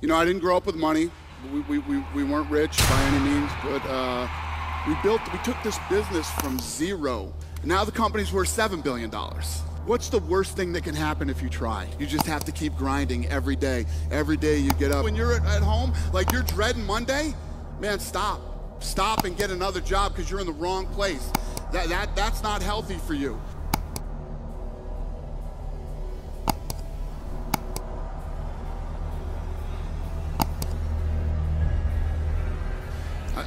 You know, I didn't grow up with money. We, we, we, we weren't rich by any means, but uh, we built, we took this business from zero. and Now the company's worth $7 billion. What's the worst thing that can happen if you try? You just have to keep grinding every day. Every day you get up. When you're at, at home, like you're dreading Monday, man, stop. Stop and get another job because you're in the wrong place. That, that, that's not healthy for you.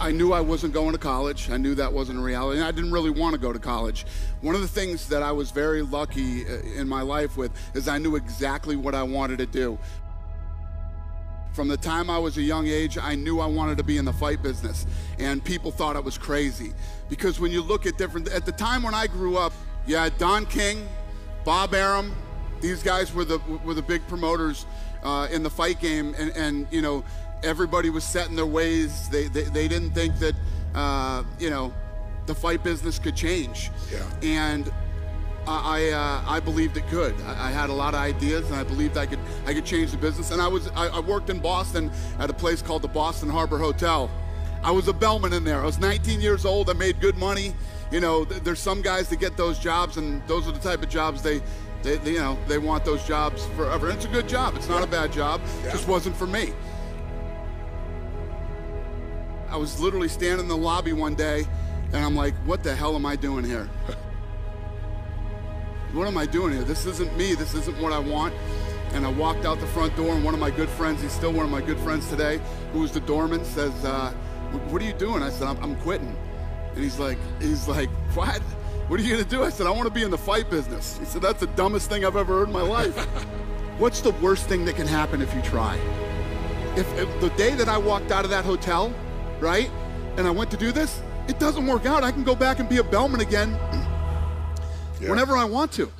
I knew I wasn't going to college. I knew that wasn't a reality. And I didn't really want to go to college. One of the things that I was very lucky uh, in my life with is I knew exactly what I wanted to do. From the time I was a young age, I knew I wanted to be in the fight business. And people thought I was crazy. Because when you look at different, at the time when I grew up, had Don King, Bob Arum, these guys were the, were the big promoters uh, in the fight game. And, and, you know, everybody was set in their ways. They, they, they didn't think that, uh, you know, the fight business could change. Yeah. And I, uh, I believed it could. I, I, had a lot of ideas, and I believed I could, I could change the business. And I was, I, I worked in Boston at a place called the Boston Harbor Hotel. I was a bellman in there. I was 19 years old. I made good money. You know, th- there's some guys that get those jobs, and those are the type of jobs they, they, they you know, they want those jobs forever. And it's a good job. It's not a bad job. Yeah. Just wasn't for me. I was literally standing in the lobby one day and I'm like, what the hell am I doing here? what am I doing here? This isn't me. This isn't what I want. And I walked out the front door, and one of my good friends, he's still one of my good friends today, who was the doorman, says, uh, what are you doing? I said, I'm, I'm quitting. And he's like, he's like, what? What are you gonna do? I said, I wanna be in the fight business. He said, that's the dumbest thing I've ever heard in my life. What's the worst thing that can happen if you try? If, if the day that I walked out of that hotel, right, and I went to do this, it doesn't work out. I can go back and be a bellman again Yeah. whenever I want to.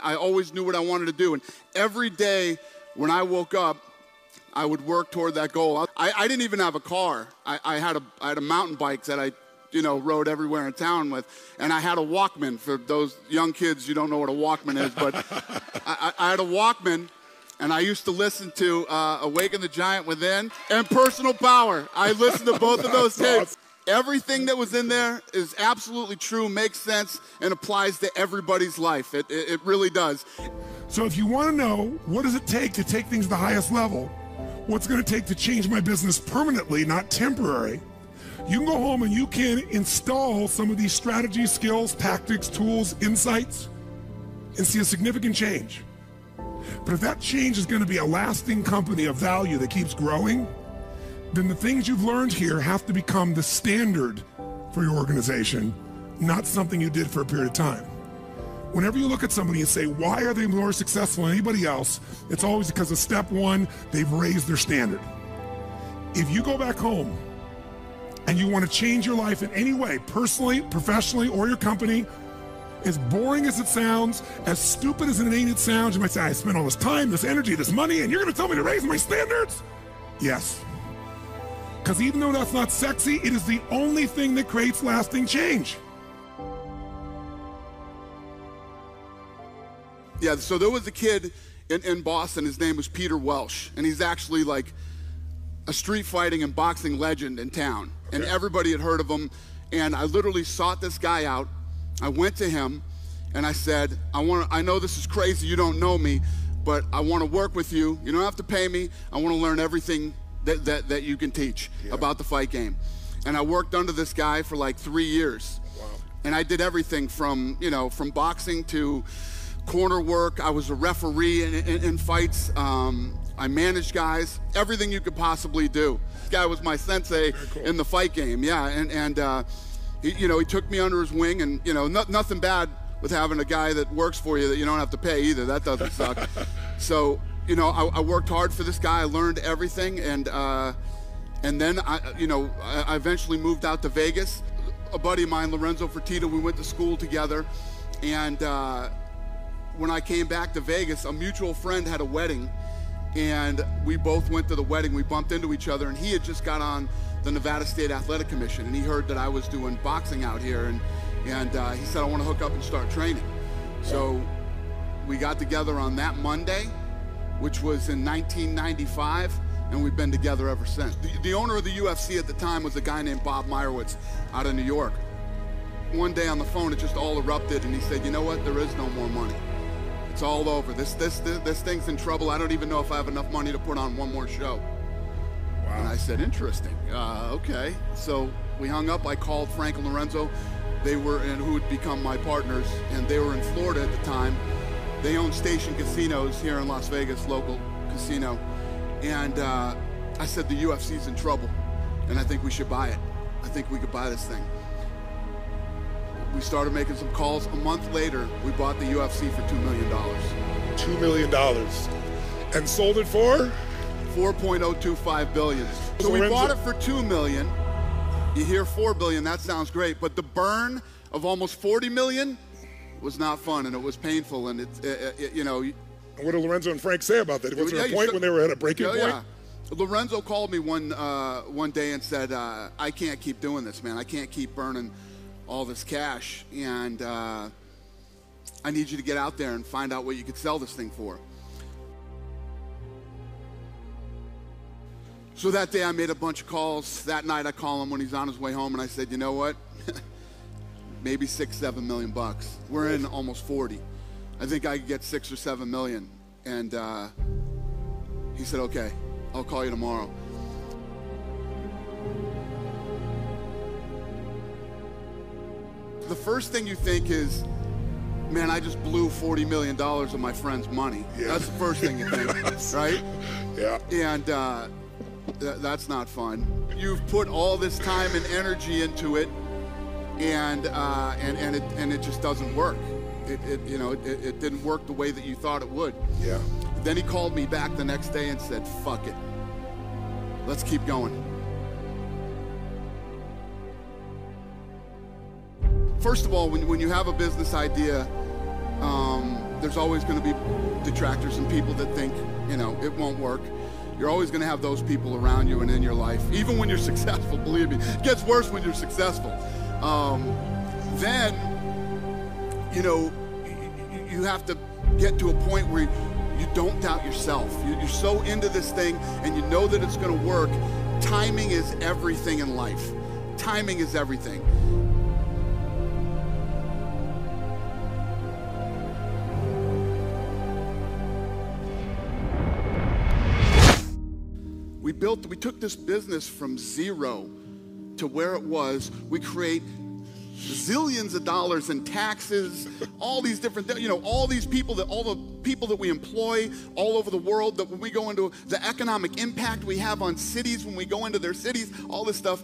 I always knew what I wanted to do. And every day when I woke up, I would work toward that goal. I, I didn't even have a car. I, I, had a, I had a mountain bike that I, you know, rode everywhere in town with. And I had a Walkman. For those young kids, you don't know what a Walkman is, but I, I, I had a Walkman. And I used to listen to uh, Awaken the Giant Within and Personal Power. I listened to both of those tapes. Everything that was in there is absolutely true, makes sense, and applies to everybody's life. It, it, it really does. So if you want to know what does it take to take things to the highest level, what's going to take to change my business permanently, not temporary, you can go home and you can install some of these strategies, skills, tactics, tools, insights, and see a significant change. But if that change is going to be a lasting company of value that keeps growing, then the things you've learned here have to become the standard for your organization, not something you did for a period of time. Whenever you look at somebody and say, why are they more successful than anybody else? It's always because of step one, they've raised their standard. If you go back home and you want to change your life in any way, personally, professionally, or your company, as boring as it sounds, as stupid as an it sounds, you might say, I spent all this time, this energy, this money, and you're going to tell me to raise my standards? Yes. Because even though that's not sexy, it is the only thing that creates lasting change. Yeah, so there was a kid in, in Boston, his name was Peter Welch, and he's actually like a street fighting and boxing legend in town. And everybody had heard of him. And I literally sought this guy out. I went to him and I said, I want I know this is crazy, you don't know me, but I want to work with you. You don't have to pay me. I want to learn everything that, that, that you can teach about the fight game. And I worked under this guy for like three years. And I did everything from, you know, from boxing to corner work. I was a referee in, in, in fights. Um, I managed guys, everything you could possibly do. This guy was my sensei in the fight game, yeah. And, and uh, he, you know, he took me under his wing, and, you know, no, nothing bad with having a guy that works for you that you don't have to pay either. That doesn't suck. so, you know, I, I worked hard for this guy. I learned everything, and uh, and then I, you know, I, eventually moved out to Vegas. A buddy of mine, Lorenzo Fertitta, we went to school together, and uh, when I came back to Vegas, a mutual friend had a wedding, and we both went to the wedding. We bumped into each other, and he had just got on the Nevada State Athletic Commission, and he heard that I was doing boxing out here, and and uh, he said I want to hook up and start training. So we got together on that Monday, which was in 1995, and we've been together ever since. The, the owner of the UFC at the time was a guy named Bob Meyrowitz out of New York. One day on the phone, it just all erupted, and he said, "You know what? There is no more money. It's all over. This this this, this thing's in trouble. I don't even know if I have enough money to put on one more show." Wow. And I said, "Interesting. Uh, okay." So we hung up. I called Frank and Lorenzo. They were and who would become my partners, and they were in Florida at the time. They own Station Casinos here in Las Vegas, local casino. And uh, I said, the UFC's in trouble, and I think we should buy it. I think we could buy this thing. We started making some calls. A month later, we bought the UFC for $2 million. $2 million. And sold it for? 4.025 billion. So we bought it for 2 million. You hear 4 billion, that sounds great, but the burn of almost 40 million was not fun and it was painful and it, it, it- you know, what did Lorenzo and Frank say about that? Was there Yeah, a point when they were at a breaking yeah, point? yeah. Lorenzo called me one uh, one day and said, uh, "I can't keep doing this, man. I can't keep burning all this cash, and uh, I need you to get out there and find out what you could sell this thing for." So that day, I made a bunch of calls. That night, I call him when he's on his way home, and I said, "You know what? Maybe six, seven million bucks. We're in almost forty. I think I could get six or seven million." And uh, he said, okay, I'll call you tomorrow. The first thing you think is, man, I just blew $40 million of my friend's money. Yeah. That's the first thing you think, right? Yeah. And uh, th- that's not fun. You've put all this time and energy into it, and uh, and and it and it just doesn't work. It, it you know it, it didn't work the way that you thought it would. Yeah. Then he called me back the next day and said, fuck it. Let's keep going. First of all, when, when you have a business idea, um, there's always going to be detractors and people that think, you know, it won't work. You're always going to have those people around you and in your life, even when you're successful, believe me. It gets worse when you're successful. Um, then you know, you have to get to a point where you don't doubt yourself. You're so into this thing and you know that it's going to work. Timing is everything in life. Timing is everything. Built, we took this business from zero to where it was. We create zillions of dollars in taxes, all these different, you know, all these people that, all the people that we employ all over the world, that when we go into the economic impact we have on cities, when we go into their cities, all this stuff,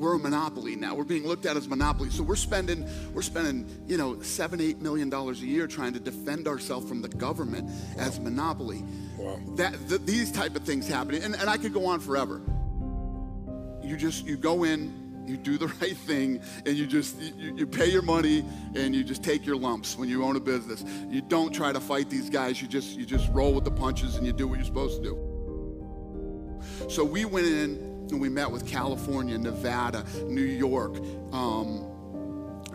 we're a monopoly now. We're being looked at as monopoly. So we're spending, we're spending, you know, seven, eight million dollars a year trying to defend ourselves from the government as monopoly. Wow. That th- these type of things happening, and, and I could go on forever you just you go in you do the right thing and you just you, you pay your money and you just take your lumps when you own a business you don't try to fight these guys you just you just roll with the punches and you do what you're supposed to do so we went in and we met with california nevada new york um,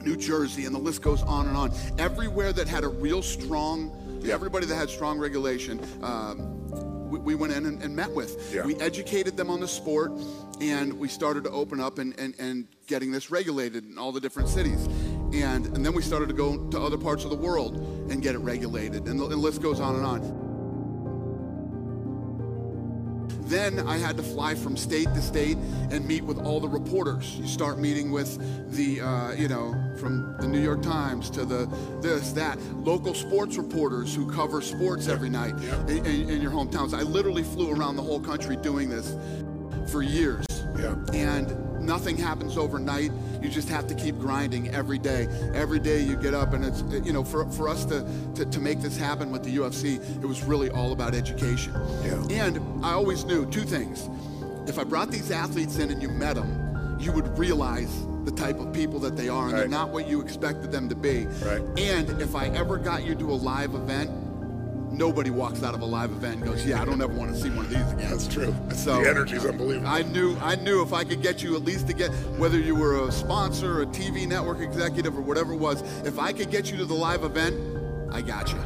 New Jersey, and the list goes on and on. Everywhere that had a real strong, everybody that had strong regulation, um, we, we went in and, and met with. Yeah. We educated them on the sport, and we started to open up and, and, and getting this regulated in all the different cities. And, and then we started to go to other parts of the world and get it regulated, and the, and the list goes on and on. Then I had to fly from state to state and meet with all the reporters. You start meeting with the, uh, you know, from the New York Times to the this, that, local sports reporters who cover sports every night Yeah. in, in, in your hometowns. I literally flew around the whole country doing this for years. Yeah. And nothing happens overnight. You just have to keep grinding every day. Every day you get up, and it's, you know, for, for us to, to, to make this happen with the UFC, it was really all about education. Yeah. And I always knew two things. If I brought these athletes in and you met them, you would realize the type of people that they are, and they're not what you expected them to be. Right. And if I ever got you to a live event, nobody walks out of a live event and goes, "Yeah, I don't ever want to see one of these again." That's true. So the energy's unbelievable. I knew, I knew if I could get you at least to get whether you were a sponsor, a TV network executive, or whatever it was, if I could get you to the live event, I got you.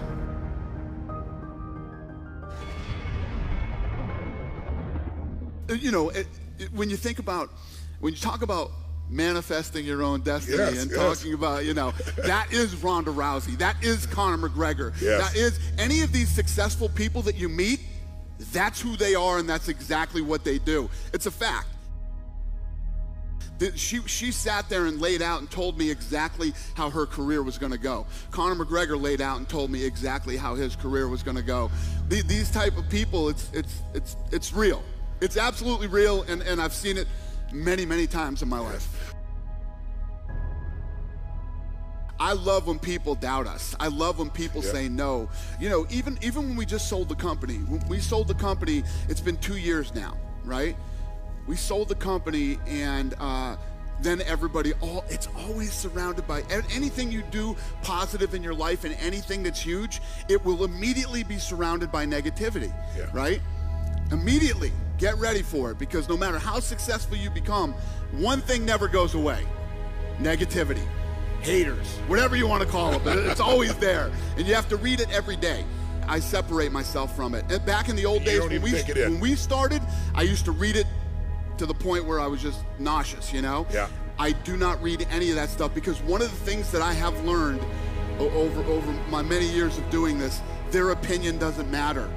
Uh, you know, it, it, when you think about, when you talk about manifesting your own destiny Yes, and yes. talking about, you know, that is Ronda Rousey. That is Conor McGregor. Yes. That is any of these successful people that you meet, that's who they are and that's exactly what they do. It's a fact. She, she sat there and laid out and told me exactly how her career was going to go. Conor McGregor laid out and told me exactly how his career was going to go. The- These type of people, it's, it's, it's, it's real. It's absolutely real, and, and I've seen it many, many times in my life. I love when people doubt us. I love when people say no. You know, even even when we just sold the company, when we sold the company. It's been two years now, right? We sold the company, and uh, then everybody. All it's always surrounded by anything you do positive in your life, and anything that's huge. It will immediately be surrounded by negativity, Yeah. right? Immediately, get ready for it because no matter how successful you become, one thing never goes away negativity, haters, whatever you want to call it, but it's always there. And you have to read it every day. I separate myself from it. And back in the old You days when we, take it in. when we started, I used to read it to the point where I was just nauseous, you know? Yeah. I do not read any of that stuff because one of the things that I have learned over over my many years of doing this, their opinion doesn't matter.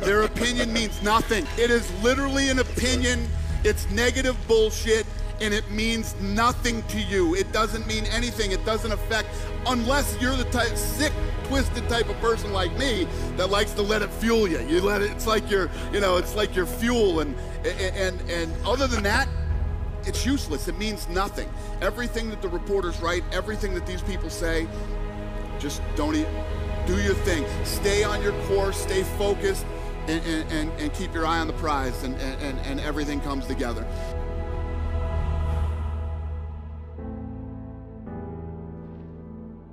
Their opinion means nothing. It is literally an opinion. It's negative bullshit and it means nothing to you. It doesn't mean anything. It doesn't affect unless you're the type sick, twisted type of person like me that likes to let it fuel you. You let it it's like your, you know, it's like your fuel and and and other than that, it's useless. It means nothing. Everything that the reporters write, everything that these people say, just don't eat. Do your thing. Stay on your course. Stay focused, and, and, and, keep your eye on the prize, and, and, and everything comes together.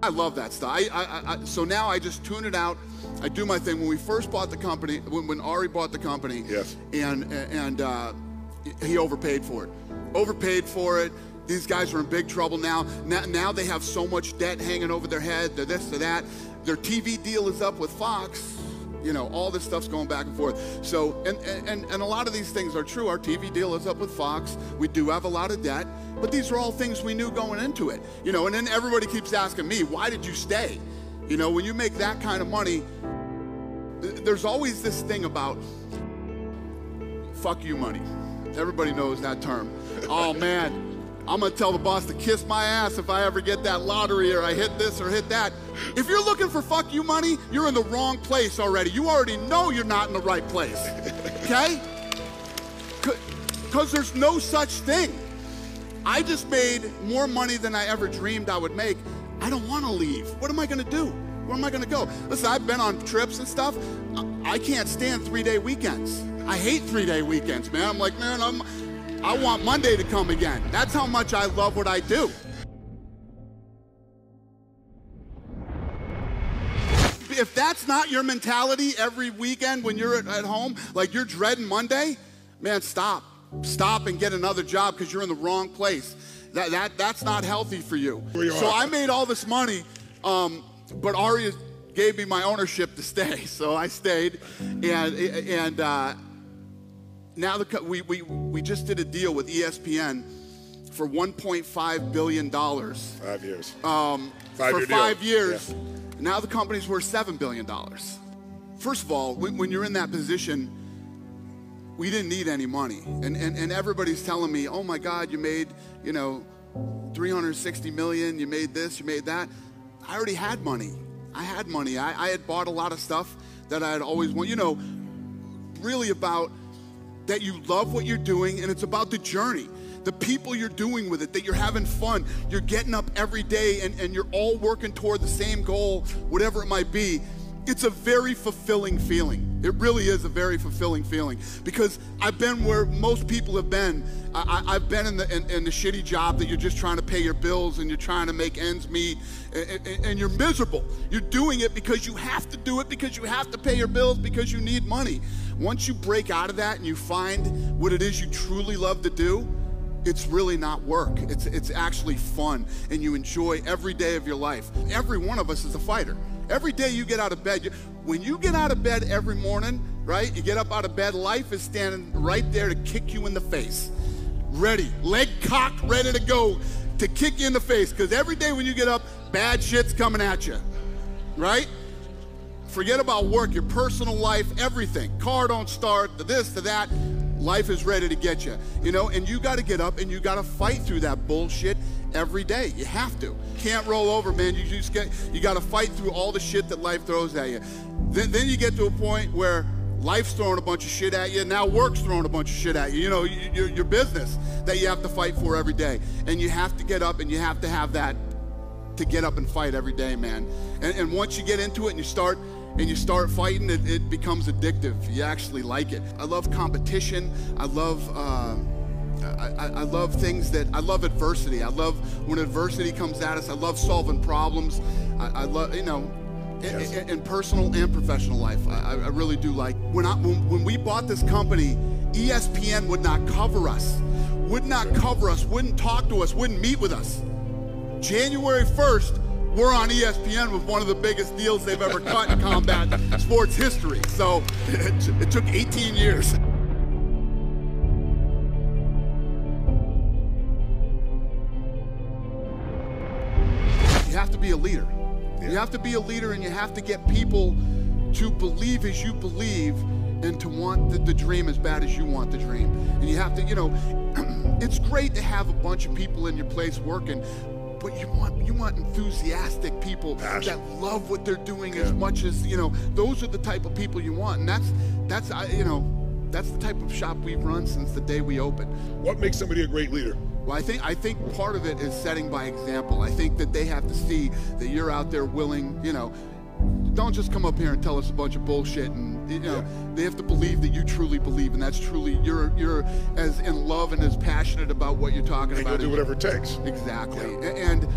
I love that stuff. I, I, I, so now I just tune it out. I do my thing. When we first bought the company, when, when Ari bought the company, Yes. and and uh, he overpaid for it. Overpaid for it. These guys are in big trouble now. now. Now they have so much debt hanging over their head. They're this, they're that. Their TV deal is up with Fox. You know, all this stuff's going back and forth. So, and, and, and a lot of these things are true. Our TV deal is up with Fox. We do have a lot of debt, but these are all things we knew going into it. You know, and then everybody keeps asking me, why did you stay? You know, when you make that kind of money, there's always this thing about fuck you money. Everybody knows that term. Oh man, I'm gonna tell the boss to kiss my ass if I ever get that lottery or I hit this or hit that. If you're looking for fuck you money, you're in the wrong place already. You already know you're not in the right place. Okay? Because there's no such thing. I just made more money than I ever dreamed I would make. I don't want to leave. What am I going to do? Where am I going to go? Listen, I've been on trips and stuff. I- I can't stand three day weekends. I hate three day weekends, man. I'm like, man, I'm, I want Monday to come again. That's how much I love what I do. If that's not your mentality every weekend when you're at, at home, like you're dreading Monday, man, stop. Stop and get another job because you're in the wrong place. That, that, that's not healthy for you. So. I made all this money, um, but Ari gave me my ownership to stay, so I stayed. And, and uh, now the, we, we, we just did a deal with ESPN for $1.5 billion. Five years. um, Five-year for deal. five years. Yeah. Now the company's worth $7 billion. First of all, when, when you're in that position, we didn't need any money. And, and, and everybody's telling me, oh my God, you made, you know, 360 million, you made this, you made that. I already had money. I had money. I, I had bought a lot of stuff that I had always wanted, you know, really about that you love what you're doing and it's about the journey the people you're doing with it that you're having fun you're getting up every day and, and you're all working toward the same goal whatever it might be it's a very fulfilling feeling it really is a very fulfilling feeling because i've been where most people have been I, i've been in the, in, in the shitty job that you're just trying to pay your bills and you're trying to make ends meet and, and- and you're miserable you're doing it because you have to do it because you have to pay your bills because you need money once you break out of that and you find what it is you truly love to do, it's really not work. It's, it's actually fun and you enjoy every day of your life. Every one of us is a fighter. Every day you get out of bed, you, when you get out of bed every morning, right? You get up out of bed, life is standing right there to kick you in the face. Ready, leg cocked, ready to go to kick you in the face. Because every day when you get up, bad shit's coming at you, right? Forget about work, your personal life, everything. Car don't start, the this, to that. Life is ready to get you, you know, and you got to get up and you got to fight through that bullshit every day. You have to. Can't roll over, man. You just get, you got to fight through all the shit that life throws at you. Then, then you get to a point where life's throwing a bunch of shit at you. Now work's throwing a bunch of shit at you. You know, your, your business that you have to fight for every day. And you have to get up and you have to have that to get up and fight every day, man. And, and once you get into it and you start and you start fighting, it, it becomes addictive. You actually like it. I love competition. I love. Uh, I, I, love things that I love adversity. I love when adversity comes at us. I love solving problems. I, I love, you know, yes. in, in, personal and professional life. I, I really do like when, I, when when we bought this company, ESPN would not cover us, would not cover us, wouldn't talk to us, wouldn't meet with us. January 1st, we're on ESPN with one of the biggest deals they've ever cut in combat sports history. So it, it took 18 years. You have to be a leader. Yeah. You have to be a leader and you have to get people to believe as you believe and to want the, the, dream as bad as you want the dream. And you have to, you know, it's great to have a bunch of people in your place working, but you want you want enthusiastic people Passion. that love what they're doing yeah. as much as you know. Those are the type of people you want, and that's that's I, you know that's the type of shop we've run since the day we opened. What makes somebody a great leader? Well, I think I think part of it is setting by example. I think that they have to see that you're out there willing, you know, don't just come up here and tell us a bunch of bullshit and you know yeah. they have to believe that you truly believe and that's truly you're you're as in love and as passionate about what you're talking and about do whatever it takes. Exactly. Yeah. and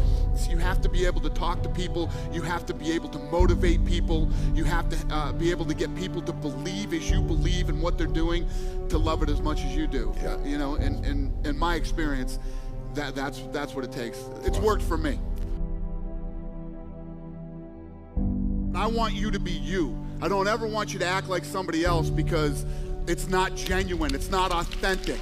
you have to be able to talk to people. You have to be able to motivate people. You have to uh, be able to get people to believe as you believe in what they're doing to love it as much as you do. Yeah. you know and in, in, in my experience that that's that's what it takes. It's worked for me I want you to be you. I don't ever want you to act like somebody else because it's not genuine, it's not authentic.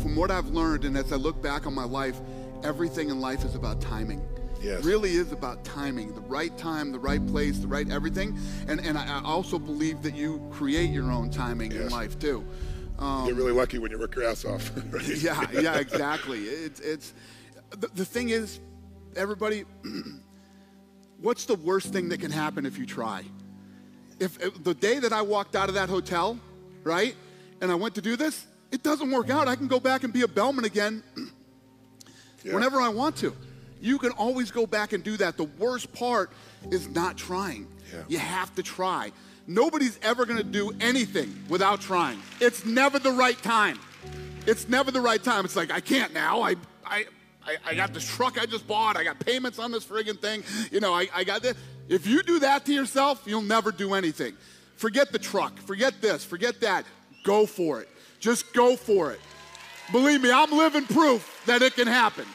From what I've learned, and as I look back on my life, everything in life is about timing. Yes. It really is about timing, the right time, the right place, the right everything. And, and I also believe that you create your own timing yes. in life too. Um, you get really lucky when you work your ass off. right? Yeah, yeah, exactly. It's, it's the, the thing is, everybody, what's the worst thing that can happen if you try? If, if, the day that I walked out of that hotel, right, and I went to do this, it doesn't work out. I can go back and be a bellman again yeah. whenever I want to. You can always go back and do that. The worst part is not trying. Yeah. You have to try. Nobody's ever going to do anything without trying. It's never the right time. It's never the right time. It's like I can't now. I I I, I, got this truck I just bought. I got payments on this friggin' thing. You know, I, I got this. If you do that to yourself, you'll never do anything. Forget the truck. Forget this. Forget that. Go for it. Just go for it. Believe me, I'm living proof that it can happen.